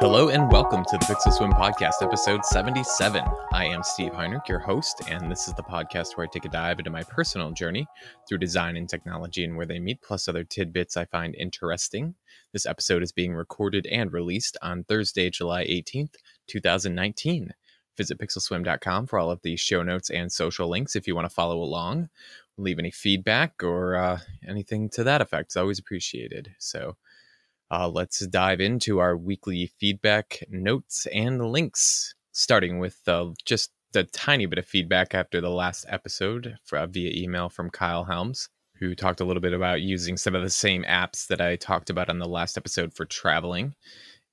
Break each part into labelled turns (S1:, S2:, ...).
S1: Hello and welcome to the Pixel Swim Podcast, episode 77. I am Steve Heinrich, your host, and this is the podcast where I take a dive into my personal journey through design and technology and where they meet, plus other tidbits I find interesting. This episode is being recorded and released on Thursday, July 18th, 2019. Visit pixelswim.com for all of the show notes and social links if you want to follow along. Leave any feedback or uh, anything to that effect. It's always appreciated. So, uh, let's dive into our weekly feedback notes and links, starting with uh, just a tiny bit of feedback after the last episode for, uh, via email from Kyle Helms, who talked a little bit about using some of the same apps that I talked about on the last episode for traveling.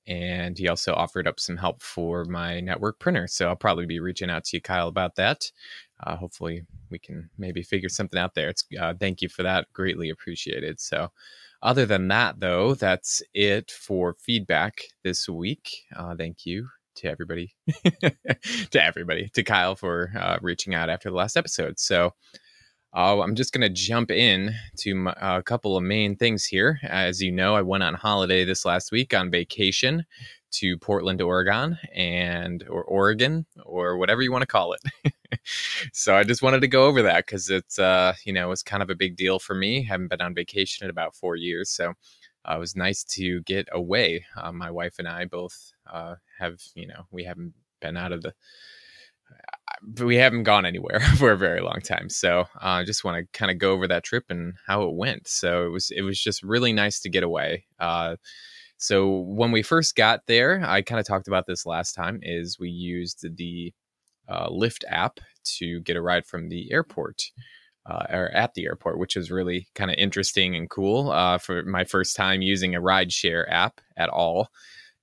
S1: And he also offered up some help for my network printer. So I'll probably be reaching out to you, Kyle, about that. Uh, hopefully, we can maybe figure something out there. It's uh, thank you for that, greatly appreciated. So, other than that, though, that's it for feedback this week. Uh, thank you to everybody, to everybody, to Kyle for uh, reaching out after the last episode. So uh, I'm just going to jump in to my, a couple of main things here. As you know, I went on holiday this last week on vacation to Portland, Oregon, and or Oregon or whatever you want to call it. so I just wanted to go over that because it's uh, you know it's kind of a big deal for me. Haven't been on vacation in about four years, so uh, it was nice to get away. Uh, my wife and I both uh, have you know we haven't been out of the we haven't gone anywhere for a very long time. So I uh, just want to kind of go over that trip and how it went. So it was it was just really nice to get away. Uh, so when we first got there, I kind of talked about this last time. Is we used the uh, Lyft app to get a ride from the airport. Uh, or at the airport, which was really kind of interesting and cool uh, for my first time using a rideshare app at all.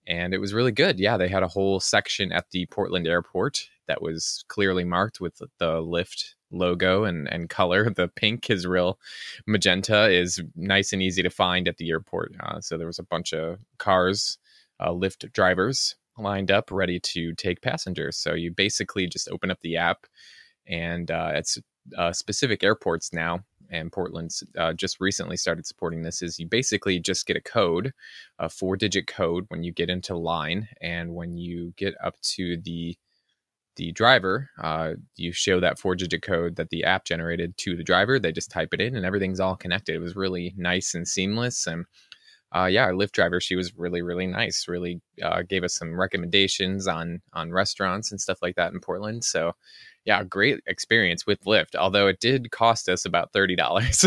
S1: And it was really good. Yeah, they had a whole section at the Portland airport that was clearly marked with the Lyft logo and, and color. The pink is real. Magenta is nice and easy to find at the airport. Uh, so there was a bunch of cars, uh, Lyft drivers lined up ready to take passengers. So you basically just open up the app, and uh, it's uh, specific airports now. And Portland's uh, just recently started supporting this. Is you basically just get a code, a four-digit code, when you get into line, and when you get up to the the driver, uh, you show that four digit code that the app generated to the driver. They just type it in and everything's all connected. It was really nice and seamless. And uh, yeah, our Lyft driver, she was really, really nice. Really uh, gave us some recommendations on on restaurants and stuff like that in Portland. So, yeah, great experience with Lyft. Although it did cost us about thirty dollars.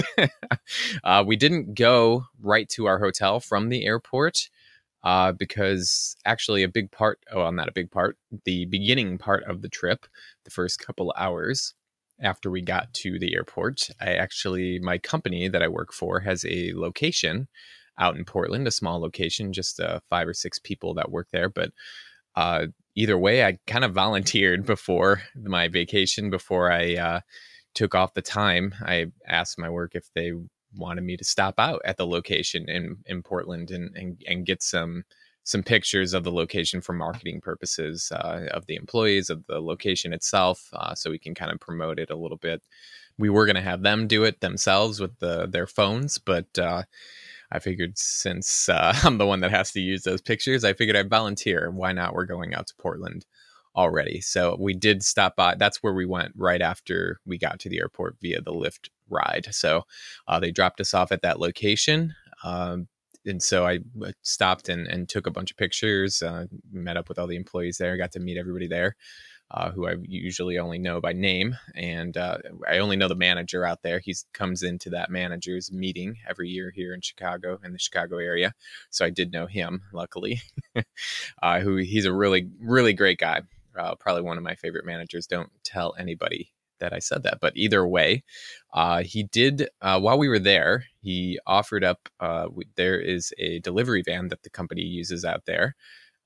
S1: uh, we didn't go right to our hotel from the airport uh, because actually a big part, oh, well, not a big part, the beginning part of the trip, the first couple hours, after we got to the airport, I actually, my company that I work for has a location out in Portland, a small location, just uh, five or six people that work there. But uh, either way, I kind of volunteered before my vacation, before I uh, took off the time. I asked my work if they wanted me to stop out at the location in, in Portland and, and, and get some some pictures of the location for marketing purposes uh, of the employees of the location itself uh, so we can kind of promote it a little bit we were going to have them do it themselves with the, their phones but uh, i figured since uh, i'm the one that has to use those pictures i figured i'd volunteer. Why not? We're going out to portland already. So we did stop by that's where we went right after we got to the airport via the Lyft ride. So uh, they dropped us off at that location um, and so I stopped and, and took a bunch of pictures, uh, met up with all the employees there, got to meet everybody there, uh, who I usually only know by name. And uh, I only know the manager out there. He comes into that manager's meeting every year here in Chicago, in the Chicago area. So I did know him, luckily, uh, who he's a really, really great guy. Uh, probably one of my favorite managers. Don't tell anybody that I said that. But either way, uh, he did, uh, while we were there, he offered up, there is a delivery van that the company uses out there.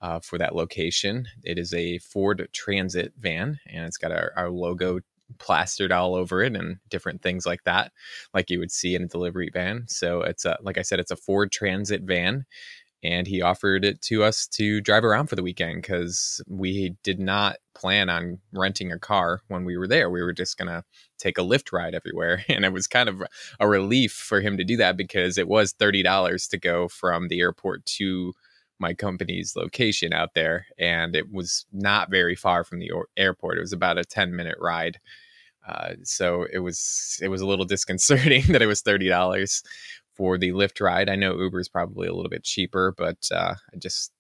S1: Uh, for that location, it is a Ford Transit van, and it's got our, our logo plastered all over it and different things like that, like you would see in a delivery van. So it's a, like I said, it's a Ford Transit van, and he offered it to us to drive around for the weekend because we did not plan on renting a car when we were there. We were just gonna take a Lyft ride everywhere, and it was kind of a relief for him to do that because it was thirty dollars to go from the airport to my company's location out there, and it was not very far from the or- airport. It was about a ten minute ride. Uh, so it was it was a little disconcerting that it was thirty dollars for the Lyft ride. I know Uber is probably a little bit cheaper, but uh, I just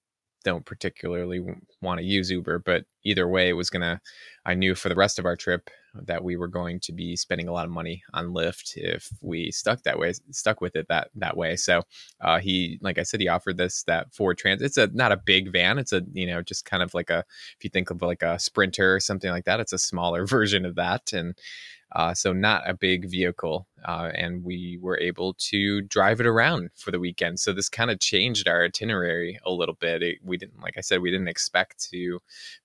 S1: don't particularly want to use Uber. But either way, it was gonna. I knew for the rest of our trip that we were going to be spending a lot of money on Lyft if we stuck that way, stuck with it that that way. So uh, he, like I said, he offered this that Ford Transit. It's a not a big van. It's a you know just kind of like a if you think of like a Sprinter or something like that. It's a smaller version of that, and uh, so not a big vehicle. Uh, and we were able to drive it around for the weekend. So this kind of changed our itinerary a little bit. It, we didn't, like I said, we didn't expect to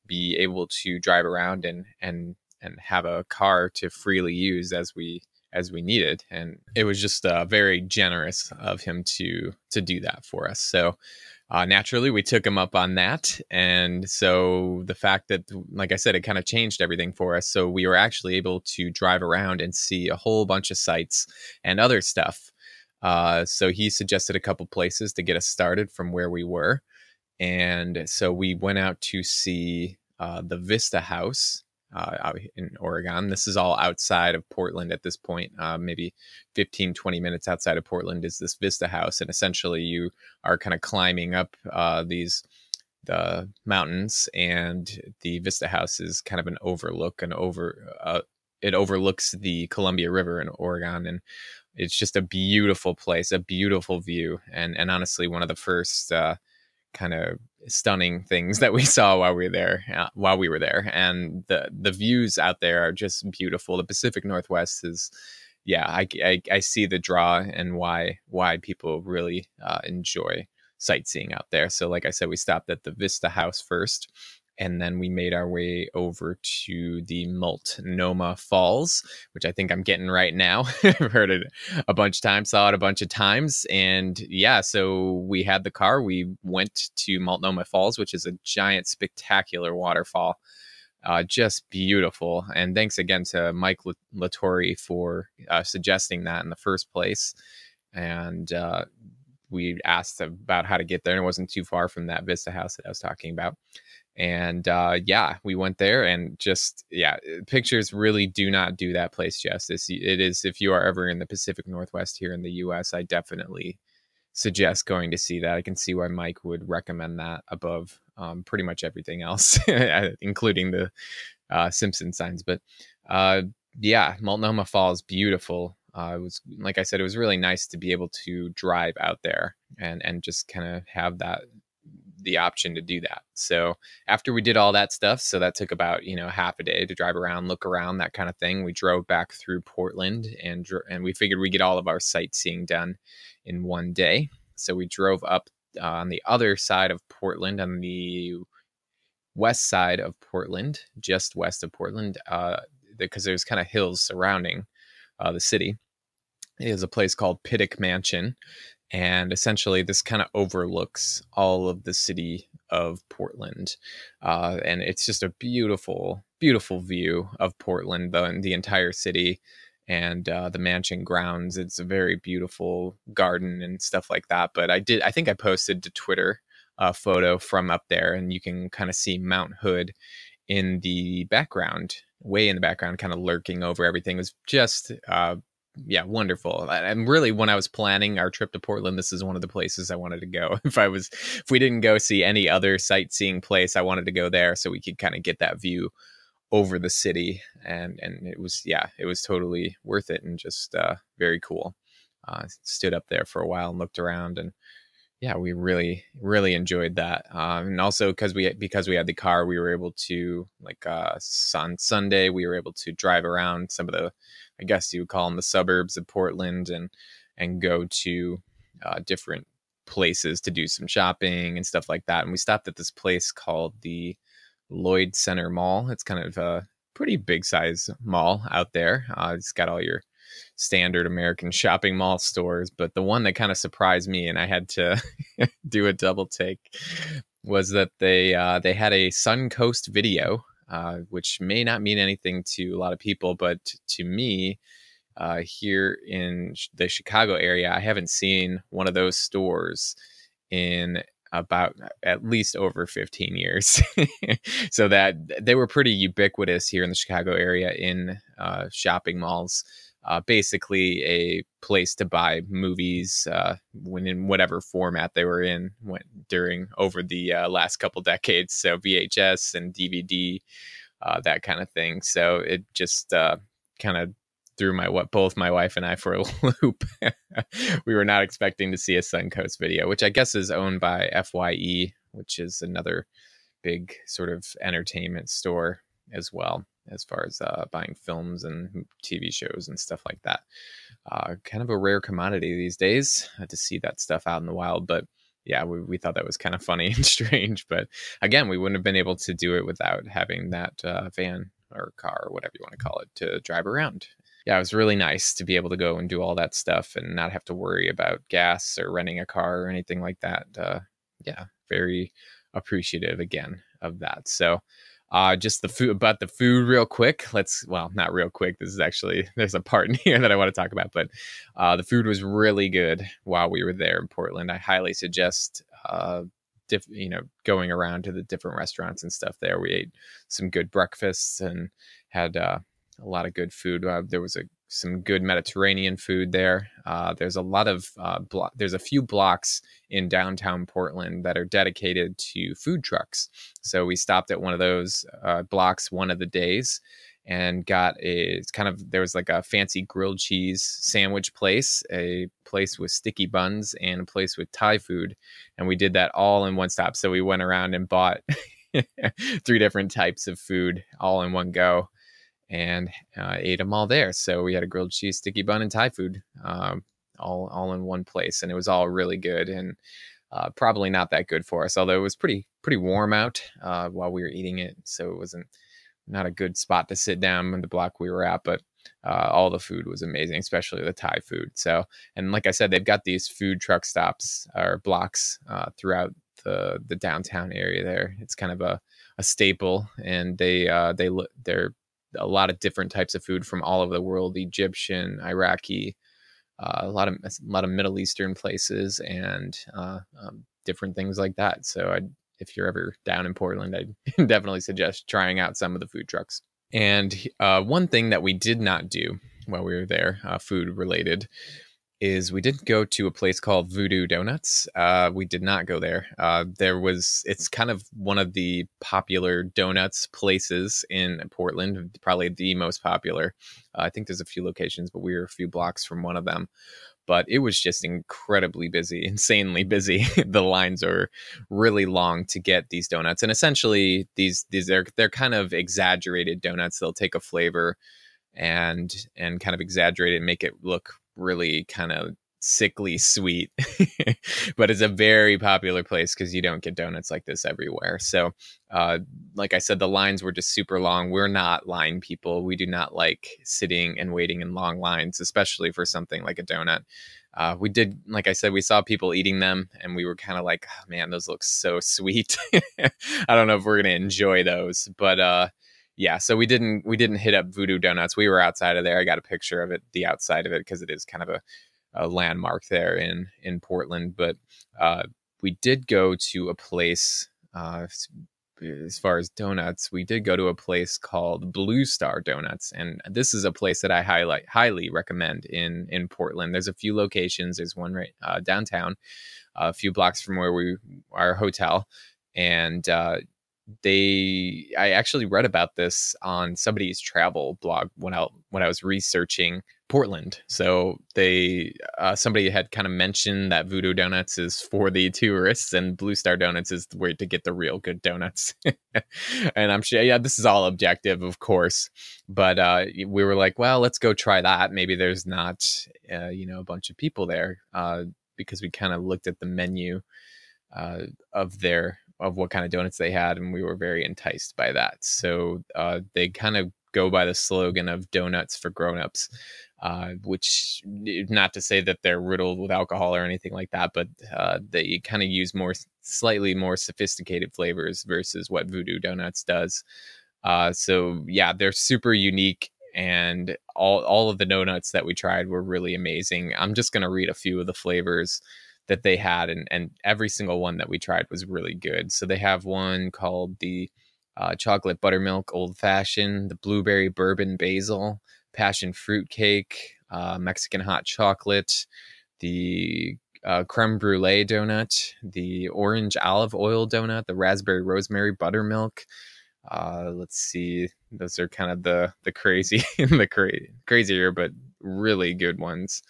S1: be able to drive around and and and have a car to freely use as we as we needed and it was just uh, very generous of him to to do that for us. So uh, naturally we took him up on that and so the fact that like i said it kind of changed everything for us. So we were actually able to drive around and see a whole bunch of sites and other stuff. Uh, so he suggested a couple places to get us started from where we were and so we went out to see uh, the vista house uh, out in Oregon. This is all outside of Portland at this point. Uh, maybe 15, 20 minutes outside of Portland is this Vista House. And essentially, you are kind of climbing up uh, these the mountains, and the Vista House is kind of an overlook, and over uh, it overlooks the Columbia River in Oregon. And it's just a beautiful place, a beautiful view, and and honestly, one of the first uh, kind of stunning things that we saw while we were there uh, while we were there. And the the views out there are just beautiful. The pacific northwest is yeah i i, I see the draw and why why people really uh, enjoy sightseeing out there. So like i said we stopped at the vista house first and then we made our way over to the Multnomah Falls, which I think I'm getting right now. I've heard it a bunch of times, saw it a bunch of times, and yeah, so we had the car. We went to Multnomah Falls, which is a giant, spectacular waterfall. Uh, just beautiful. And thanks again to Mike Latore for uh, suggesting that in the first place. And uh, we asked about how to get there, and it wasn't too far from that Vista house that I was talking about and uh, yeah, we went there and just yeah, uh, pictures really do not do that place justice. It is if you are ever in the Pacific Northwest here in the U.S., I definitely suggest going to see that. I can see why Mike would recommend that above um, pretty much everything else, including the uh, Simpson signs. But uh, yeah, Multnomah Falls, beautiful. Uh, it was like I said, it was really nice to be able to drive out there and and just kind of have that the option to do that. So after we did all that stuff, so that took about you know half a day to drive around, look around, that kind of thing. We drove back through Portland, and and we figured we get all of our sightseeing done in one day. So we drove up uh, on the other side of Portland, on the west side of Portland, just west of Portland, uh, because there's kind of hills surrounding uh, the city. Is a place called Pittock Mansion and essentially this kind of overlooks all of the city of Portland, uh, and it's just a beautiful, beautiful view of Portland, the the entire city, and uh, the mansion grounds. It's a very beautiful garden and stuff like that. But I did, I think I posted to Twitter a photo from up there, and you can kind of see Mount Hood in the background, way in the background, kind of lurking over everything. It was just uh, yeah, wonderful. And really, when I was planning our trip to Portland, this is one of the places I wanted to go. If I was, if we didn't go see any other sightseeing place, I wanted to go there so we could kind of get that view over the city. And and it was, yeah, it was totally worth it and just uh, very cool. Uh, stood up there for a while and looked around and yeah, we really really enjoyed that, um, and also because we because we had the car, we were able to like uh, on Sunday we were able to drive around some of the, I guess you would call them the suburbs of Portland, and and go to uh, different places to do some shopping and stuff like that. And we stopped at this place called the Lloyd Center Mall. It's kind of a pretty big size mall out there. Uh, it's got all your standard American shopping mall stores. But the one that kind of surprised me, and I had to do a double take, was that they uh, they had a Suncoast video, uh, which may not mean anything to a lot of people, but to me. Uh, here in the Chicago area, I haven't seen one of those stores in about at least over 15 years. so that they were pretty ubiquitous here in the Chicago area in uh, shopping malls. Uh, basically, a place to buy movies uh, when in whatever format they were in when, during over the uh, last couple decades. So VHS and DVD, uh, that kind of thing. So it just uh, kind of threw my what both my wife and I for a loop. we were not expecting to see a Suncoast video, which I guess is owned by FYE, which is another big sort of entertainment store as well, as far as uh, buying films and TV shows and stuff like that. Uh, kind of a rare commodity these days uh, to see that stuff out in the wild, but yeah, we, we thought that was kind of funny and strange. But again, we wouldn't have been able to do it without having that uh, van or car or whatever you want to call it to drive around yeah, it was really nice to be able to go and do all that stuff and not have to worry about gas or renting a car or anything like that. Uh, yeah, very appreciative again of that. So, uh, just the food about the food real quick. Let's well, not real quick. This is actually there's a part in here that I want to talk about, but uh, the food was really good while we were there in Portland. I highly suggest. Uh, diff, you know, going around to the different restaurants and stuff there. We ate some good breakfasts and had uh, a lot of good food. Uh, there was a some good Mediterranean food there. Uh, there's a lot of uh, blo- there's a few blocks in downtown Portland that are dedicated to food trucks. So we stopped at one of those uh, blocks one of the days and got a it's kind of there was like a fancy grilled cheese sandwich place, a place with sticky buns, and a place with Thai food, and we did that all in one stop. So we went around and bought. three different types of food all in one go and uh, ate them all there. So we had a grilled cheese, sticky bun, and Thai food, um, all all in one place, and it was all really good and uh, probably not that good for us. Although it was pretty pretty warm out uh, while we were eating it, so it wasn't not a good spot to sit down in the block we were at, but. Uh, all the food was amazing, especially the Thai food. So, and like I said, they've got these food truck stops or blocks uh, throughout the the downtown area. There, it's kind of a, a staple, and they uh, they look they're a lot of different types of food from all over the world Egyptian, Iraqi, uh, a lot of a lot of Middle Eastern places, and uh, um, different things like that. So, i if you're ever down in Portland, I definitely suggest trying out some of the food trucks. And uh, one thing that we did not do while we were there, uh, food related, is we didn't go to a place called Voodoo Donuts. Uh, we did not go there. Uh, there was it's kind of one of the popular donuts places in Portland, probably the most popular. Uh, I think there's a few locations, but we were a few blocks from one of them. But it was just incredibly busy, insanely busy. the lines are really long to get these donuts, and essentially these these they're they're kind of exaggerated donuts. They'll take a flavor and and kind of exaggerate it and make it look really kind of sickly sweet but it's a very popular place because you don't get donuts like this everywhere. So uh, like i said the lines were just super long. We're not line people. We do not like sitting and waiting in long lines especially for something like a donut. Uh, we did like i said we saw people eating them and we were kind of like oh, man those look so sweet. I don't know if we're gonna enjoy those but uh yeah, so we didn't we didn't hit up Voodoo Donuts. We were outside of there. I got a picture of it, the outside of it, because it is kind of a, a, landmark there in in Portland. But uh, we did go to a place. Uh, as far as donuts, we did go to a place called Blue Star Donuts, and this is a place that I highlight highly recommend in in Portland. There's a few locations. There's one right uh, downtown, a few blocks from where we our hotel, and uh, they I actually read about this on somebody's travel blog when I when I was researching Portland. So they uh, somebody had kind of mentioned that Voodoo Donuts is for the tourists and Blue Star Donuts is where to get the real good donuts. and I'm sure yeah, this is all objective, of course, but uh, we were like, well, let's go try that. Maybe there's not uh, you know a bunch of people there uh, because we kind of looked at the menu uh, of their of what kind of donuts they had, and we were very enticed by that. So uh, they kind of go by the slogan of donuts for grown-ups uh, which not to say that they're riddled with alcohol or anything like that but uh, they kind of use more slightly more sophisticated flavors versus what voodoo donuts does. Uh, so yeah they're super unique and all, all of the donuts that we tried were really amazing. I'm just going to read a few of the flavors that they had, and and every single one that we tried was really good. So they have one called the uh, chocolate buttermilk old fashioned, the blueberry bourbon basil, passion fruit cake, uh, Mexican hot chocolate, the uh, creme brulee donut, the orange olive oil donut, the raspberry rosemary buttermilk. Uh, let's see, those are kind of the the crazy, the cra- crazier but really good ones.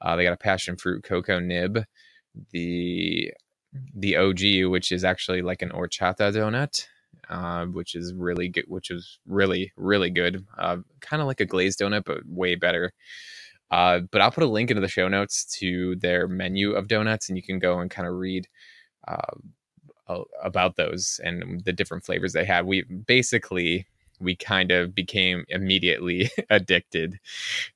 S1: Uh, they got a passion fruit cocoa nib, the the OG, which is actually like an horchata donut, uh, which is really good, which is really really good. Uh, kind of like a glazed donut, but way better. Uh, but I'll put a link into the show notes to their menu of donuts, and you can go and kind of read uh, about those and the different flavors they had. We basically we kind of became immediately addicted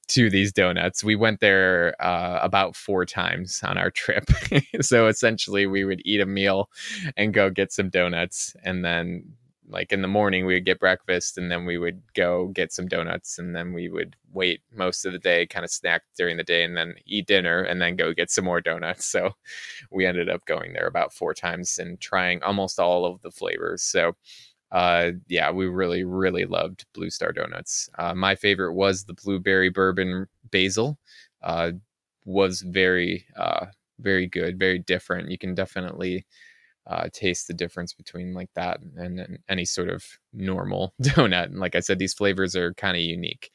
S1: to these donuts. We went there uh, about four times on our trip. so essentially, we would eat a meal and go get some donuts, and then like in the morning we would get breakfast and then we would go get some donuts and then we would wait most of the day kind of snack during the day and then eat dinner and then go get some more donuts so we ended up going there about four times and trying almost all of the flavors so uh yeah we really really loved blue star donuts uh, my favorite was the blueberry bourbon basil uh was very uh very good very different you can definitely uh, taste the difference between like that and, and, any sort of normal donut. And like I said, these flavors are kind of unique.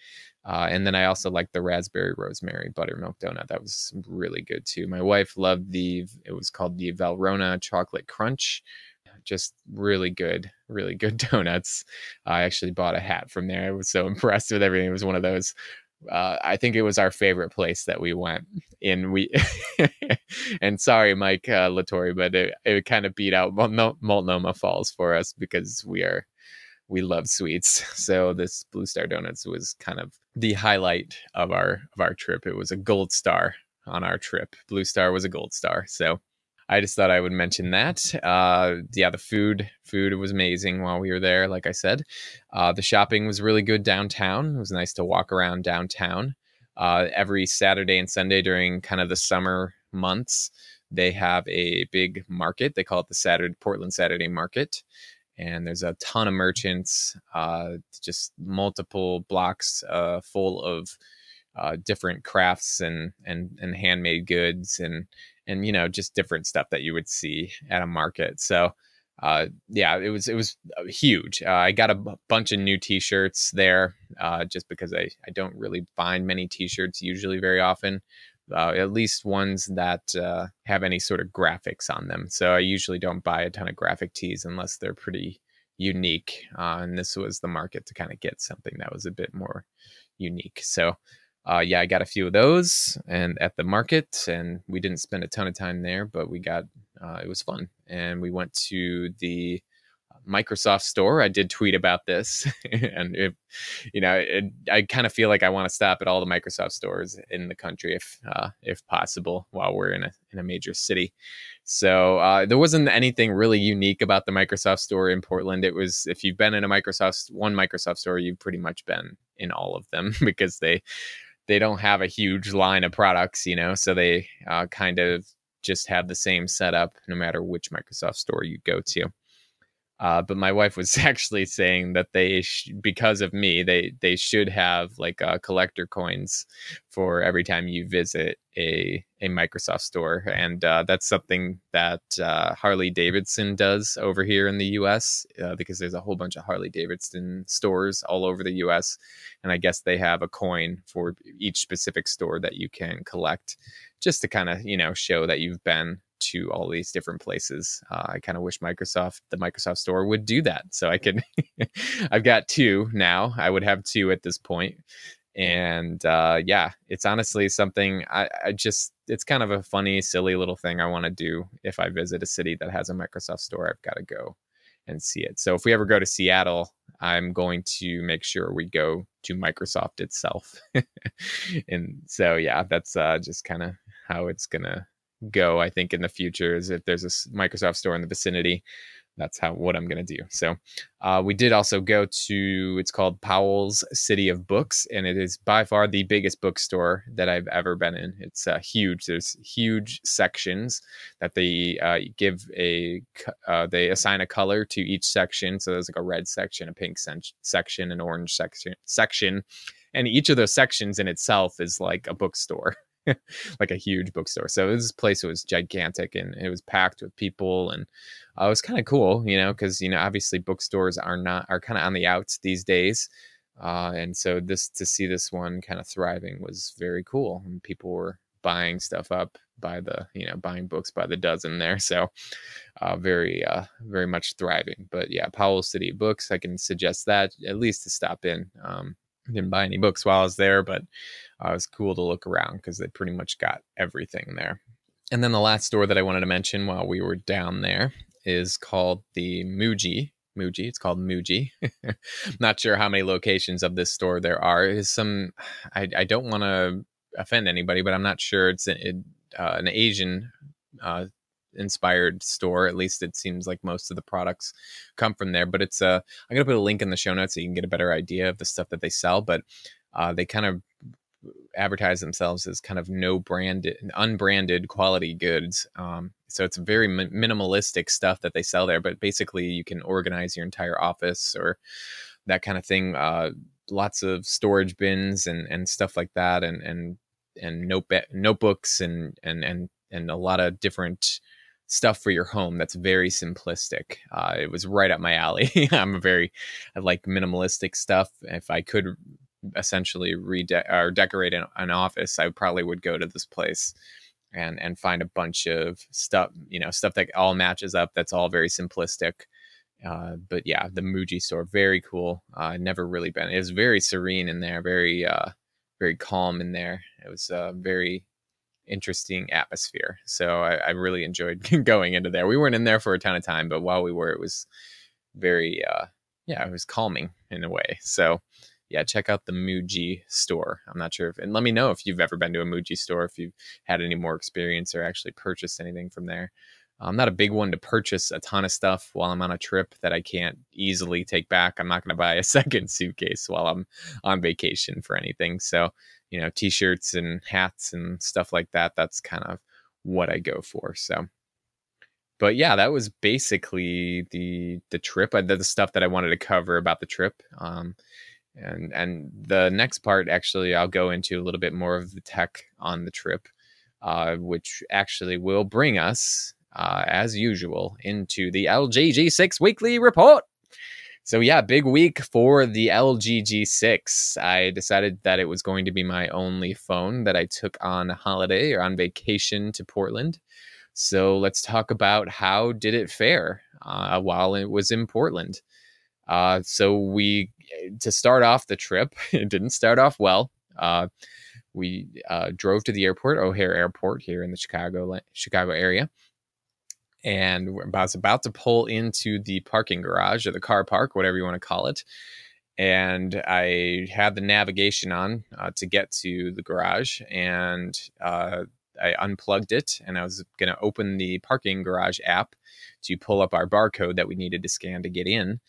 S1: Uh, and then I also like the raspberry rosemary buttermilk donut. That was really good too. My wife loved the, it was called the Valrhona chocolate crunch. Just really good, really good donuts. I actually bought a hat from there. I was so impressed with everything. It was one of those uh, I think it was our favorite place that we went in. We and sorry, Mike uh, Latore, but it, it kind of beat out Multnomah Falls for us because we are we love sweets. So this Blue Star Donuts was kind of the highlight of our of our trip. It was a gold star on our trip. Blue Star was a gold star. So I just thought I would mention that. Uh, yeah, the food food was amazing while we were there. Like I said, uh, the shopping was really good downtown. It was nice to walk around downtown. Uh, every Saturday and Sunday during kind of the summer months, they have a big market. They call it the Saturday Portland Saturday Market, and there's a ton of merchants. Uh, just multiple blocks uh, full of uh, different crafts and and and handmade goods and and you know just different stuff that you would see at a market. So uh, yeah it was it was uh, huge. Uh, i got a b- bunch of new t-shirts there uh, just because I, I don't really find many t-shirts usually very often uh, at least ones that uh, have any sort of graphics on them. So i usually don't buy a ton of graphic tees unless they're pretty unique and this was the market to kind of get something that was a bit more unique. So uh, yeah, I got a few of those and at the market, and we didn't spend a ton of time there, but we got uh, it was fun, and we went to the Microsoft Store. I did tweet about this, and it, you know, it, I kind of feel like I want to stop at all the Microsoft stores in the country if uh, if possible while we're in a in a major city. So uh, there wasn't anything really unique about the Microsoft Store in Portland. It was if you've been in a Microsoft one Microsoft store, you've pretty much been in all of them because they they don't have a huge line of products, you know, so they uh, kind of just have the same setup no matter which Microsoft store you go to. Uh, but my wife was actually saying that they, sh- because of me, they they should have like uh, collector coins for every time you visit a a Microsoft store, and uh, that's something that uh, Harley Davidson does over here in the U.S. Uh, because there's a whole bunch of Harley Davidson stores all over the U.S. And I guess they have a coin for each specific store that you can collect, just to kind of you know show that you've been to all these different places. Uh, I kind of wish Microsoft, the Microsoft Store, would do that. So I could, I've got two now. I would have two at this point. And uh, yeah, it's honestly something I, I just, it's kind of a funny, silly little thing I want to do. If I visit a city that has a Microsoft Store, I've got to go and see it. So if we ever go to Seattle, I'm going to make sure we go to Microsoft itself. and so yeah, that's uh, just kind of how it's gonna go. I think in the future is if there's a Microsoft store in the vicinity, that's how what I'm gonna do. So uh, we did also go to it's called Powell's City of Books, and it is by far the biggest bookstore that I've ever been in. It's uh, huge. There's huge sections that they uh, give a uh, they assign a color to each section. So there's like a red section, a pink sen- section, an orange section section, and each of those sections in itself is like a bookstore. like a huge bookstore. So this place was gigantic and it was packed with people and uh, it was kind of cool, you know, because you know obviously bookstores are not are kind of on the outs these days, uh, and so this to see this one kind of thriving was very cool. And people were buying stuff up by the you know buying books by the dozen there, so uh, very uh, very much thriving. But yeah, Powell City Books, I can suggest that at least to stop in. Um, didn't buy any books while I was there, but uh, it was cool to look around because they pretty much got everything there. And then the last store that I wanted to mention while we were down there is called the Muji. Muji. It's called Muji. Not sure how many locations of this store there are. Is some. I, I don't want to offend anybody, but I'm not sure it's an, uh, an Asian uh, inspired store. At least it seems like most of the products come from there. But it's a. Uh, I'm gonna put a link in the show notes so you can get a better idea of the stuff that they sell. But uh, they kind of advertise themselves as kind of no branded, unbranded quality goods. Um, so it's very mi- minimalistic stuff that they sell there. But basically, you can organize your entire office or that kind of thing. Uh, lots of storage bins and and stuff like that, and and and note notebooks and and and and a lot of different stuff for your home that's very simplistic. Uh, it was right up my alley. I'm a very, I like minimalistic stuff. If I could essentially rede- or decorate an, an office, I probably would go to this place and and find a bunch of stuff, you know, stuff that all matches up. That's all very simplistic. Uh, but yeah, the Muji store, very cool. Uh, never really been. It was very serene in there, very uh, very calm in there. It was a very interesting atmosphere. So I, I really enjoyed going into there. We weren't in there for a ton of time, but while we were, it was very uh, yeah, it was calming in a way. So yeah, check out the Muji store. I'm not sure if, and let me know if you've ever been to a Muji store, if you've had any more experience or actually purchased anything from there. I'm not a big one to purchase a ton of stuff while I'm on a trip that I can't easily take back. I'm not going to buy a second suitcase while I'm on vacation for anything. So, you know, t shirts and hats and stuff like that, that's kind of what I go for. So, but yeah, that was basically the the trip. the stuff that I wanted to cover about the trip. Um, and and the next part actually i'll go into a little bit more of the tech on the trip uh, which actually will bring us uh, as usual into the LG G6 weekly report. So yeah big week for the LG G6 i decided that it was going to be my only phone that i took on holiday or on vacation to portland. So let's talk about how did it fare uh, while it was in portland. Uh, so we to start off the trip, it didn't start off well. Uh, we uh, drove to the airport, O'Hare Airport, here in the Chicago Chicago area, and I was about to pull into the parking garage or the car park, whatever you want to call it. And I had the navigation on uh, to get to the garage, and uh, I unplugged it, and I was going to open the parking garage app to pull up our barcode that we needed to scan to get in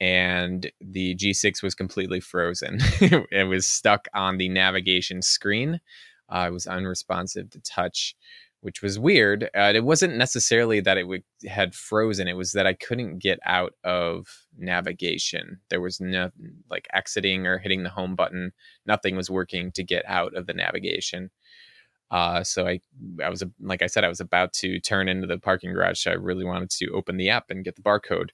S1: and the G6 was completely frozen. it was stuck on the navigation screen. Uh, it was unresponsive to touch, which was weird. Uh, it wasn't necessarily that it w- had frozen, it was that I couldn't get out of navigation. There was no like exiting or hitting the home button, nothing was working to get out of the navigation. Uh, so I, I was like I said, I was about to turn into the parking garage. So I really wanted to open the app and get the barcode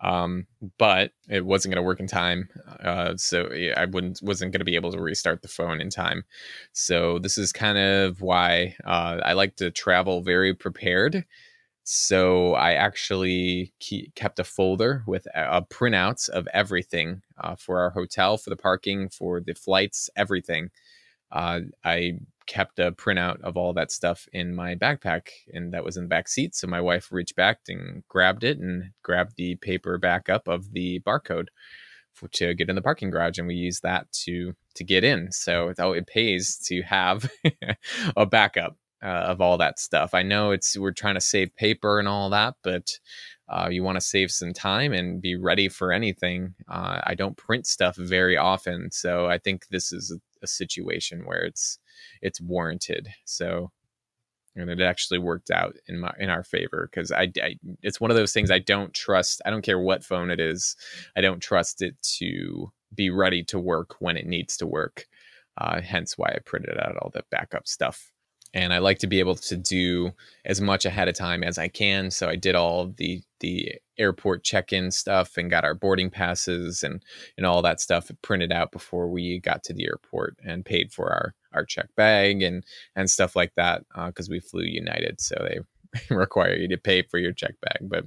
S1: um, but it wasn't going to work in time. Uh, so I wouldn't wasn't going to be able to restart the phone in time. So this is kind of why uh, I like to travel very prepared. So I actually keep, kept a folder with a, printouts of everything uh, for our hotel, for the parking, for the flights, everything. Uh, I kept a printout of all that stuff in my backpack and that was in the back seat so my wife reached back and grabbed it and grabbed the paper backup of the barcode for, to get in the parking garage and we used that to to get in so it, it pays to have a backup uh, of all that stuff. I know it's we're trying to save paper and all that, but uh, you want to save some time and be ready for anything. Uh, I don't print stuff very often, so I think this is a, a situation where it's it's warranted. So and it actually worked out in my in our favor because I, I, it's one of those things I don't trust. I don't care what phone it is, I don't trust it to be ready to work when it needs to work. Uh, hence why I printed out all the backup stuff. And I like to be able to do as much ahead of time as I can. So I did all the the airport check-in stuff and got our boarding passes and and all that stuff printed out before we got to the airport and paid for our our check bag and and stuff like that because uh, we flew United, so they require you to pay for your check bag. But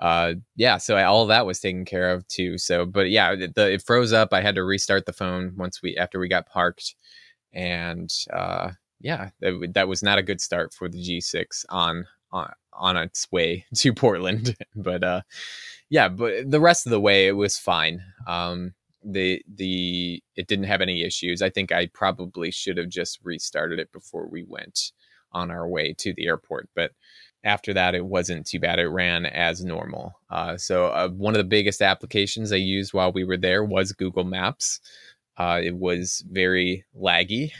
S1: uh, yeah, so I, all that was taken care of too. So, but yeah, the, it froze up. I had to restart the phone once we after we got parked, and uh, yeah, that, that was not a good start for the G6 on on on its way to Portland. but uh, yeah, but the rest of the way it was fine. Um, the the it didn't have any issues. I think I probably should have just restarted it before we went on our way to the airport, but after that it wasn't too bad. It ran as normal. Uh, so uh, one of the biggest applications I used while we were there was Google Maps. Uh, it was very laggy.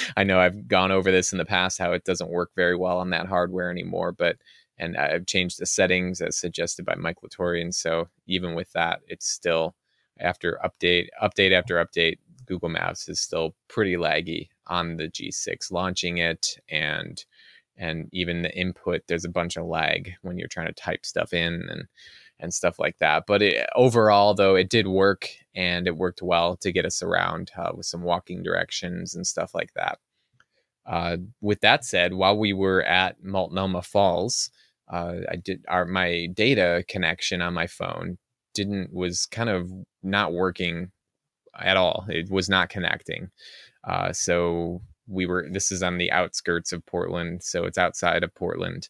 S1: I know I've gone over this in the past how it doesn't work very well on that hardware anymore, but and I've changed the settings as suggested by Mike Latorian. So even with that, it's still after update, update after update, Google Maps is still pretty laggy on the G6 launching it and and even the input there's a bunch of lag when you're trying to type stuff in and and stuff like that. But it, overall though it did work and it worked well to get us around uh, with some walking directions and stuff like that. Uh, with that said while we were at multnomah falls uh, i did our my data connection on my phone didn't was kind of not working at all. It was not connecting. Uh, so we were. This is on the outskirts of Portland, so it's outside of Portland.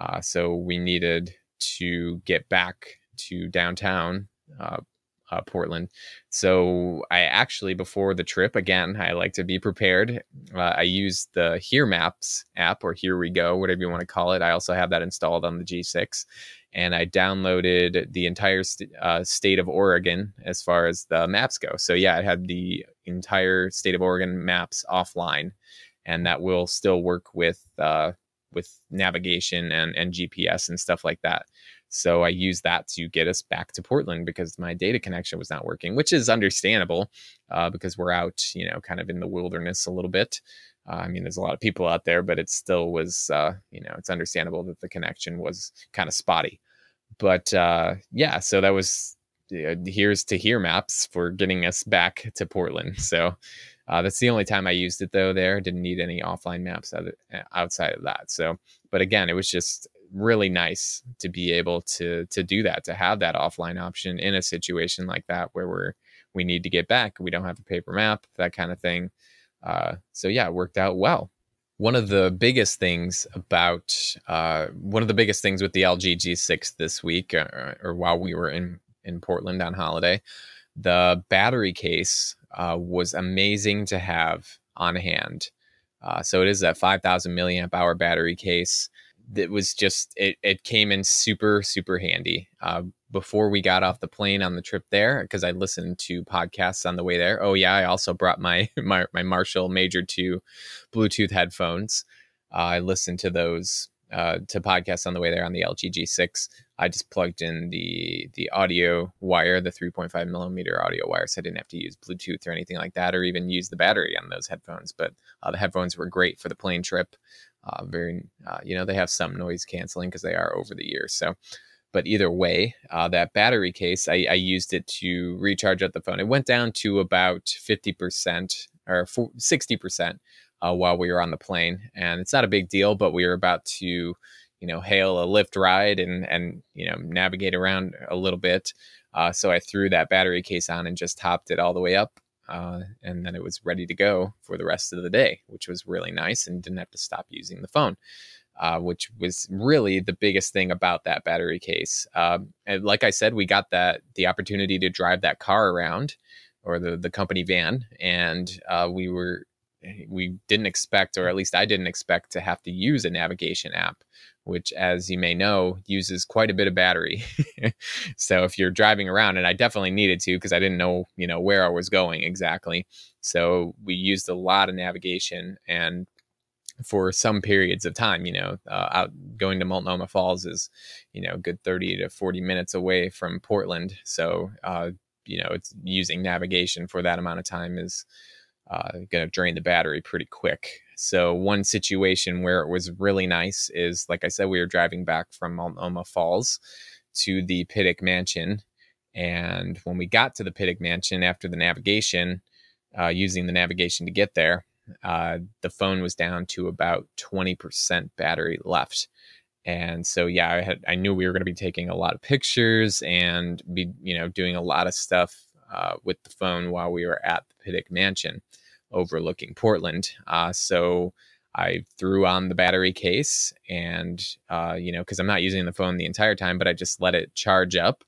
S1: Uh, so we needed to get back to downtown uh, uh, Portland. So I actually, before the trip, again, I like to be prepared. Uh, I use the Here Maps app or Here We Go, whatever you want to call it. I also have that installed on the G6. And I downloaded the entire st- uh, state of Oregon as far as the maps go. So, yeah, I had the entire state of Oregon maps offline, and that will still work with uh, with navigation and, and GPS and stuff like that. So I used that to get us back to Portland because my data connection was not working, which is understandable uh, because we're out, you know, kind of in the wilderness a little bit. Uh, I mean, there's a lot of people out there, but it still was, uh, you know, it's understandable that the connection was kind of spotty. But uh, yeah, so that was here's to here maps for getting us back to Portland. So uh, that's the only time I used it though. There didn't need any offline maps outside of that. So, but again, it was just really nice to be able to to do that to have that offline option in a situation like that where we're we need to get back we don't have a paper map that kind of thing uh, so yeah it worked out well. One of the biggest things about uh, one of the biggest things with the LG G6 this week or, uh, or while we were in in Portland on holiday the battery case uh, was amazing to have on hand. Uh, so it is a 5000 milliamp hour battery case. That was just it, it came in super super handy. Uh, before we got off the plane on the trip there because i listened to podcasts on the way there. Oh yeah i also brought my my, my marshall major 2 bluetooth headphones. Uh, i listened to those uh, to podcasts on the way there on the lg g6 i just plugged in the the audio wire the 3.5 millimeter audio wire so i didn't have to use bluetooth or anything like that or even use the battery on those headphones but uh, the headphones were great for the plane trip. Uh, very, uh, you know, they have some noise canceling because they are over the years. So, but either way, uh, that battery case, I, I, used it to recharge up the phone. It went down to about 50% or 60% uh, while we were on the plane. And it's not a big deal, but we were about to, you know, hail a Lyft ride and, and, you know, navigate around a little bit. Uh, so I threw that battery case on and just topped it all the way up uh, and then it was ready to go for the rest of the day, which was really nice and didn't have to stop using the phone. Uh, which was really the biggest thing about that battery case. Um, and like I said, we got that the opportunity to drive that car around, or the the company van, and uh, we were we didn't expect, or at least I didn't expect, to have to use a navigation app, which, as you may know, uses quite a bit of battery. so if you're driving around, and I definitely needed to because I didn't know, you know, where I was going exactly. So we used a lot of navigation and for some periods of time. You know, uh, out going to Multnomah Falls is, you know, good 30 to 40 minutes away from Portland. So, uh, you know, it's using navigation for that amount of time is uh, going to drain the battery pretty quick. So, one situation where it was really nice is, like I said, we were driving back from Multnomah Falls to the Pittock Mansion. And when we got to the Pittock Mansion after the navigation, uh, using the navigation to get there, uh, the phone was down to about 20% battery left. And so, yeah, I had, I knew we were going to be taking a lot of pictures and be, you know, doing a lot of stuff uh, with the phone while we were at the Pittock Mansion overlooking Portland. Uh, so I threw on the battery case and, uh, you know, because I'm not using the phone the entire time, but I just let it charge up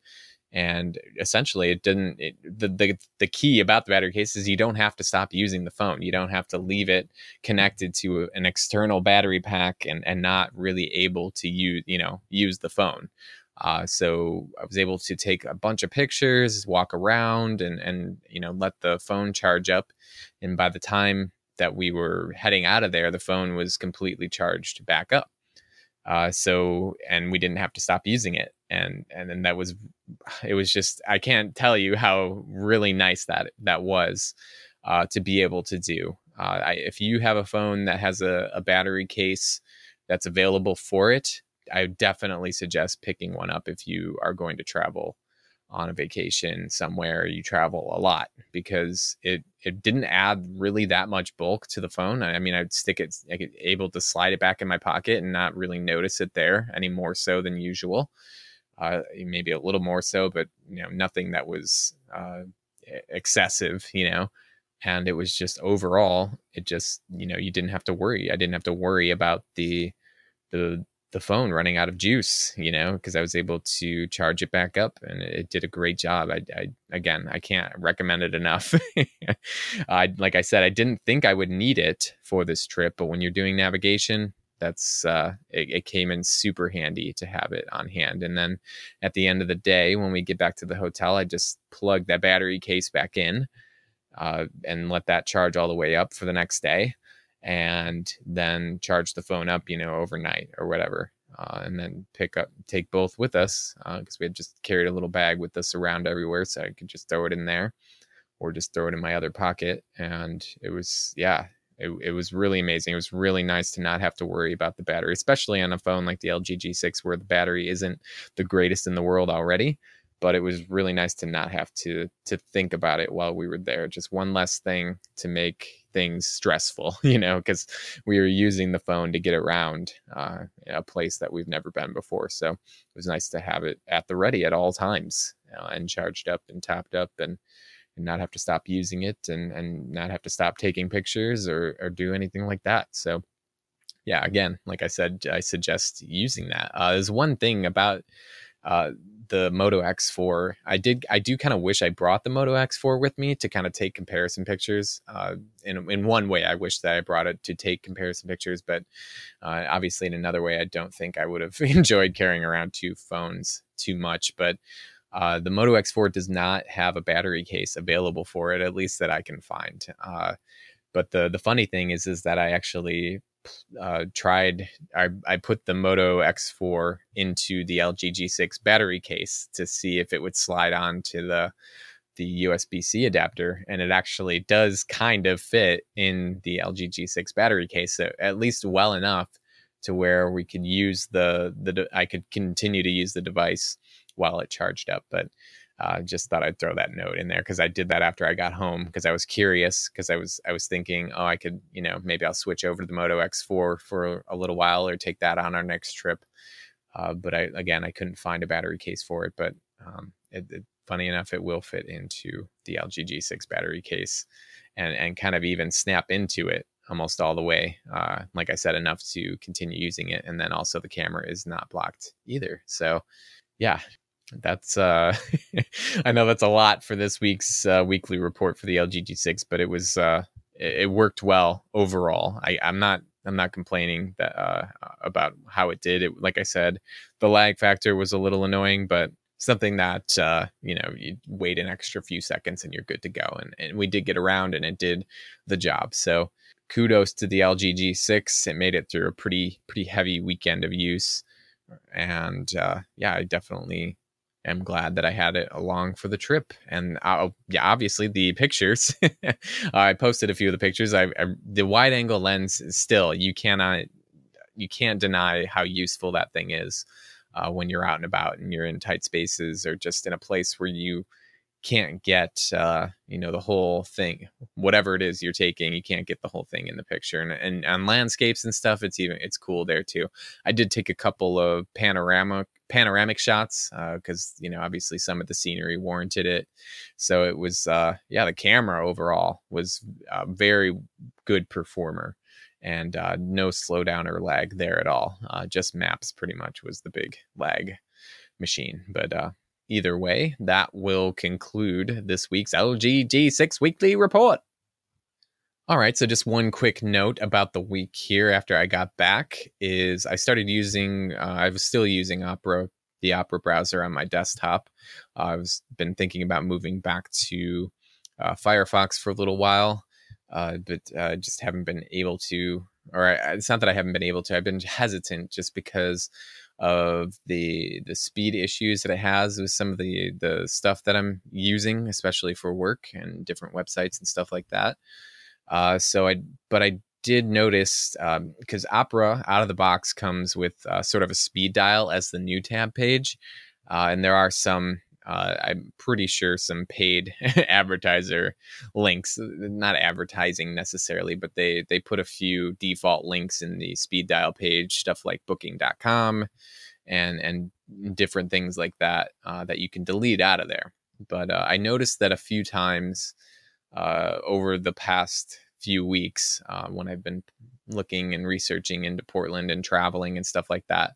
S1: and essentially it didn't it, the, the the key about the battery case is you don't have to stop using the phone you don't have to leave it connected to an external battery pack and and not really able to use you know use the phone uh, so I was able to take a bunch of pictures, walk around, and and you know let the phone charge up. And by the time that we were heading out of there, the phone was completely charged back up. Uh, so and we didn't have to stop using it. And and then that was it was just i can't tell you how really nice that that was uh, to be able to do. Uh, I, if you have a phone that has a, a battery case that's available for it i definitely suggest picking one up if you are going to travel on a vacation somewhere you travel a lot because it it didn't add really that much bulk to the phone. I, mean, I'd stick it, I could able to slide it back in my pocket and not really notice it there any more so than usual. Uh, maybe a little more so, but you know, nothing that was uh, excessive, you know. And it was just overall, it just you know, you didn't have to worry. I didn't have to worry about the the the phone running out of juice, you know, because I was able to charge it back up and it, did a great job. I, I again, I can't recommend it enough. I like I said, I didn't think I would need it for this trip, but when you're doing navigation, that's uh, it, it came in super handy to have it on hand. And then at the end of the day, when we get back to the hotel, I just plug that battery case back in uh, and let that charge all the way up for the next day and then charge the phone up, you know, overnight or whatever. Uh, and then pick up, take both with us because uh, we had just carried a little bag with us around everywhere, so I could just throw it in there, or just throw it in my other pocket. And it was, yeah, it, it was really amazing. It was really nice to not have to worry about the battery, especially on a phone like the LG G6, where the battery isn't the greatest in the world already but it was really nice to not have to to think about it while we were there just one less thing to make things stressful you know because we were using the phone to get around uh, a place that we've never been before. So it was nice to have it at the ready at all times uh, and charged up and topped up and and not have to stop using it and and not have to stop taking pictures or or do anything like that. So yeah again like i said i suggest using that. Uh, there's one thing about uh, the Moto X4. I did I do kind of wish I brought the Moto X4 with me to kind of take comparison pictures. Uh, in in one way, I wish that I brought it to take comparison pictures, but uh, obviously in another way, I don't think I would have enjoyed carrying around two phones too much. But uh, the Moto X4 does not have a battery case available for it, at least that I can find. Uh, but the the funny thing is, is that I actually uh, tried I, I put the moto x4 into the lg g6 battery case to see if it would slide on to the the usb-c adapter and it actually does kind of fit in the lg g6 battery case so at least well enough to where we could use the the i could continue to use the device while it charged up but uh, just thought I'd throw that note in there because I did that after I got home because I was curious because I was I was thinking oh I could you know maybe I'll switch over to the Moto X4 for a little while or take that on our next trip. Uh, but I again I couldn't find a battery case for it. But um, it, it, funny enough, it will fit into the LG G6 battery case and and kind of even snap into it almost all the way. Uh, like I said, enough to continue using it, and then also the camera is not blocked either. So yeah, that's uh i know that's a lot for this week's uh, weekly report for the lg g6 but it was uh it, worked well overall. I, I'm not I'm not complaining that uh, about how it did. It, like I said, the lag factor was a little annoying, but something that uh, you know you wait an extra few seconds and you're good to go. And, and we did get around, and it did the job. So kudos to the LG G6. It made it through a pretty pretty heavy weekend of use, and uh, yeah, I definitely am glad that I had it along for the trip. And I'll, yeah, obviously the pictures. I posted a few of the pictures. I, I the wide angle lens still you cannot you can't deny how useful that thing is uh, when you're out and about and you're in tight spaces or just in a place where you can't get uh, you know the whole thing whatever it is you're taking you can't get the whole thing in the picture and, and on landscapes and stuff it's even it's cool there too i did take a couple of panorama panoramic shots because uh, you know obviously some of the scenery warranted it. So it was uh yeah the camera overall was a very good performer and uh, no slowdown or lag there at all. Uh, just maps pretty much was the big lag machine. But uh either way, that will conclude this week's LG G6 weekly report. All right, so just one quick note about the week here after I got back is I started using, uh, I was still using Opera, the Opera browser on my desktop. Uh, I've been thinking about moving back to uh, Firefox for a little while, uh, but uh, just haven't been able to, or I, it's not that I haven't been able to, I've been hesitant just because of the the speed issues that it has with some of the the stuff that I'm using, especially for work and different websites and stuff like that. Uh, so I, but I did notice because um, Opera out of the box comes with uh, sort of a speed dial as the new tab page, uh, and there are some. Uh, I'm pretty sure some paid advertiser links, not advertising necessarily, but they they put a few default links in the speed dial page, stuff like Booking.com, and and different things like that uh, that you can delete out of there. But uh, I noticed that a few times uh, over the past few weeks uh, when I've been looking and researching into Portland and traveling and stuff like that,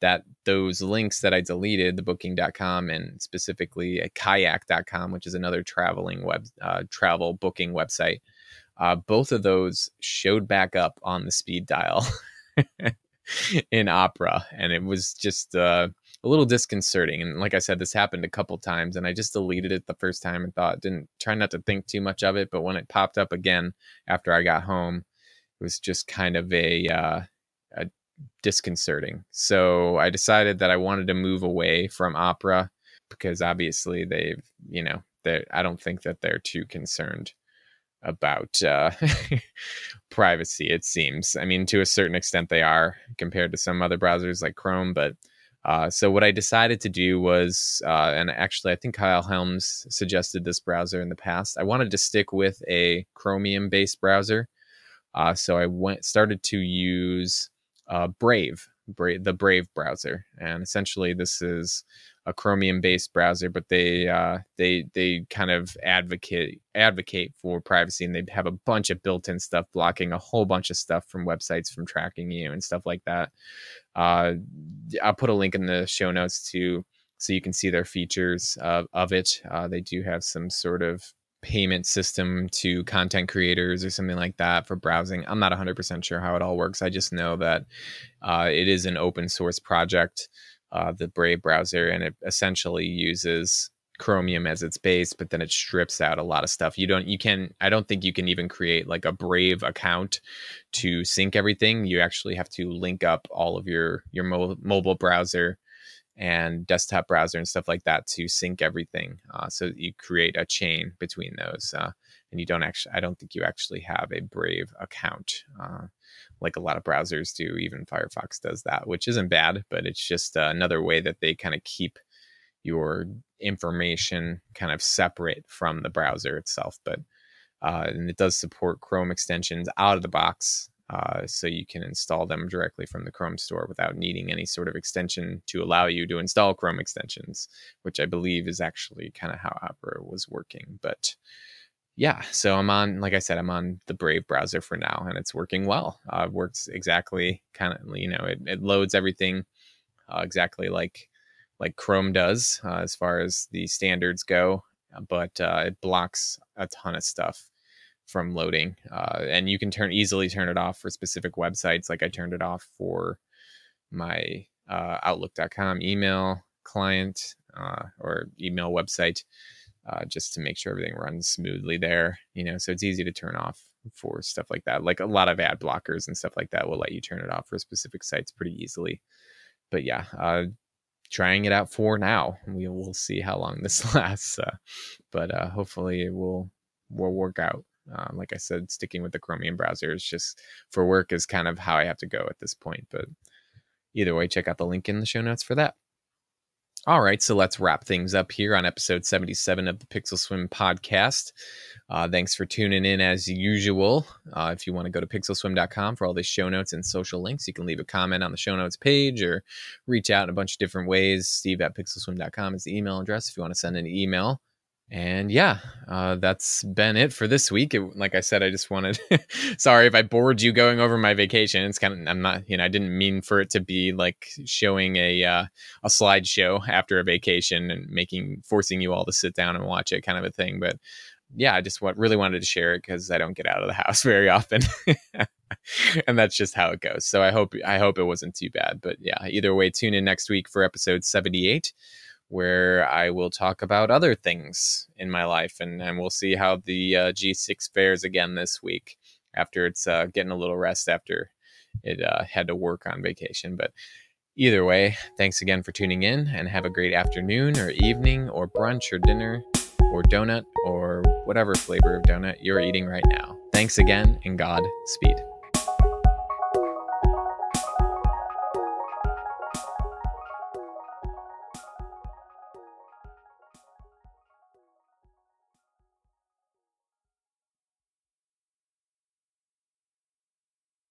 S1: that those links that I deleted, the booking.com and specifically a kayak.com, which is another traveling web uh, travel booking website, uh, both of those showed back up on the speed dial in Opera. And it was just uh, a little disconcerting. And like I said, this happened a couple times, and I just deleted it the first time and thought didn't try not to think too much of it. But when it popped up again after I got home, it was just kind of a, uh, a disconcerting. So I decided that I wanted to move away from Opera because obviously they've, you know, I don't think that they're too concerned about uh, privacy. It seems. I mean, to a certain extent, they are compared to some other browsers like Chrome, but uh, so what I decided to do was, uh, and actually I think Kyle Helms suggested this browser in the past. I wanted to stick with a Chromium-based browser, uh, so I went started to use uh, Brave, The Brave browser, and essentially this is a Chromium based browser, but they uh, they they kind of advocate advocate for privacy, and they have a bunch of built in stuff blocking a whole bunch of stuff from websites from tracking you and stuff like that. Uh, I'll put a link in the show notes to so you can see their features of, of it. Uh, they do have some sort of payment system to content creators or something like that for browsing. I'm not 100% sure how it all works. I just know that uh, it is an open source project uh, the Brave browser, and it essentially uses Chromium as its base, but then it strips out a lot of stuff. You don't, you can, I don't think you can even create like a Brave account to sync everything. You actually have to link up all of your your mo- mobile browser and desktop browser and stuff like that to sync everything. Uh, so you create a chain between those, uh, and you don't actually. I don't think you actually have a Brave account. Uh, like a lot of browsers do. Even Firefox does that, which isn't bad, but it's just uh, another way that they kind of keep your information kind of separate from the browser itself. But uh, and it does support Chrome extensions out of the box, uh, so you can install them directly from the Chrome store without needing any sort of extension to allow you to install Chrome extensions, which I believe is actually kind of how Opera was working. But yeah, so I'm on, like I said, I'm on the Brave browser for now, and it's working well. Uh, works exactly kind of, you know, it, it loads everything uh, exactly like like Chrome does uh, as far as the standards go, but uh, it blocks a ton of stuff from loading. Uh, and you can turn easily turn it off for specific websites. Like I turned it off for my uh, Outlook.com email client uh, or email website, uh, just to make sure everything runs smoothly there. You know, so it's easy to turn off for stuff like that. Like a lot of ad blockers and stuff like that will let you turn it off for specific sites pretty easily. But yeah, uh, trying it out for now. We will see how long this lasts, uh, but uh, hopefully it will will work out. Um, like I said, sticking with the Chromium browser is just for work is kind of how I have to go at this point. But either way, check out the link in the show notes for that. All right, so let's wrap things up here on episode 77 of the Pixel Swim podcast. Uh, thanks for tuning in as usual. Uh, if you want to go to pixelswim.com for all the show notes and social links, you can leave a comment on the show notes page or reach out in a bunch of different ways. Steve at pixelswim.com is the email address if you want to send an email. And yeah, uh, that's been it for this week. It, like I said, I just wanted. sorry if I bored you going over my vacation. It's kind of I'm not you know I didn't mean for it to be like showing a uh, a slideshow after a vacation and making forcing you all to sit down and watch it kind of a thing. But yeah, I just what really wanted to share it because I don't get out of the house very often, and that's just how it goes. So I hope I hope it wasn't too bad. But yeah, either way, tune in next week for episode seventy eight where I will talk about other things in my life, and, and we'll see how the uh, G6 fares again this week after it's uh, getting a little rest after it uh, had to work on vacation. But either way, thanks again for tuning in, and have a great afternoon or evening or brunch or dinner or donut or whatever flavor of donut you're eating right now. Thanks again, and God speed.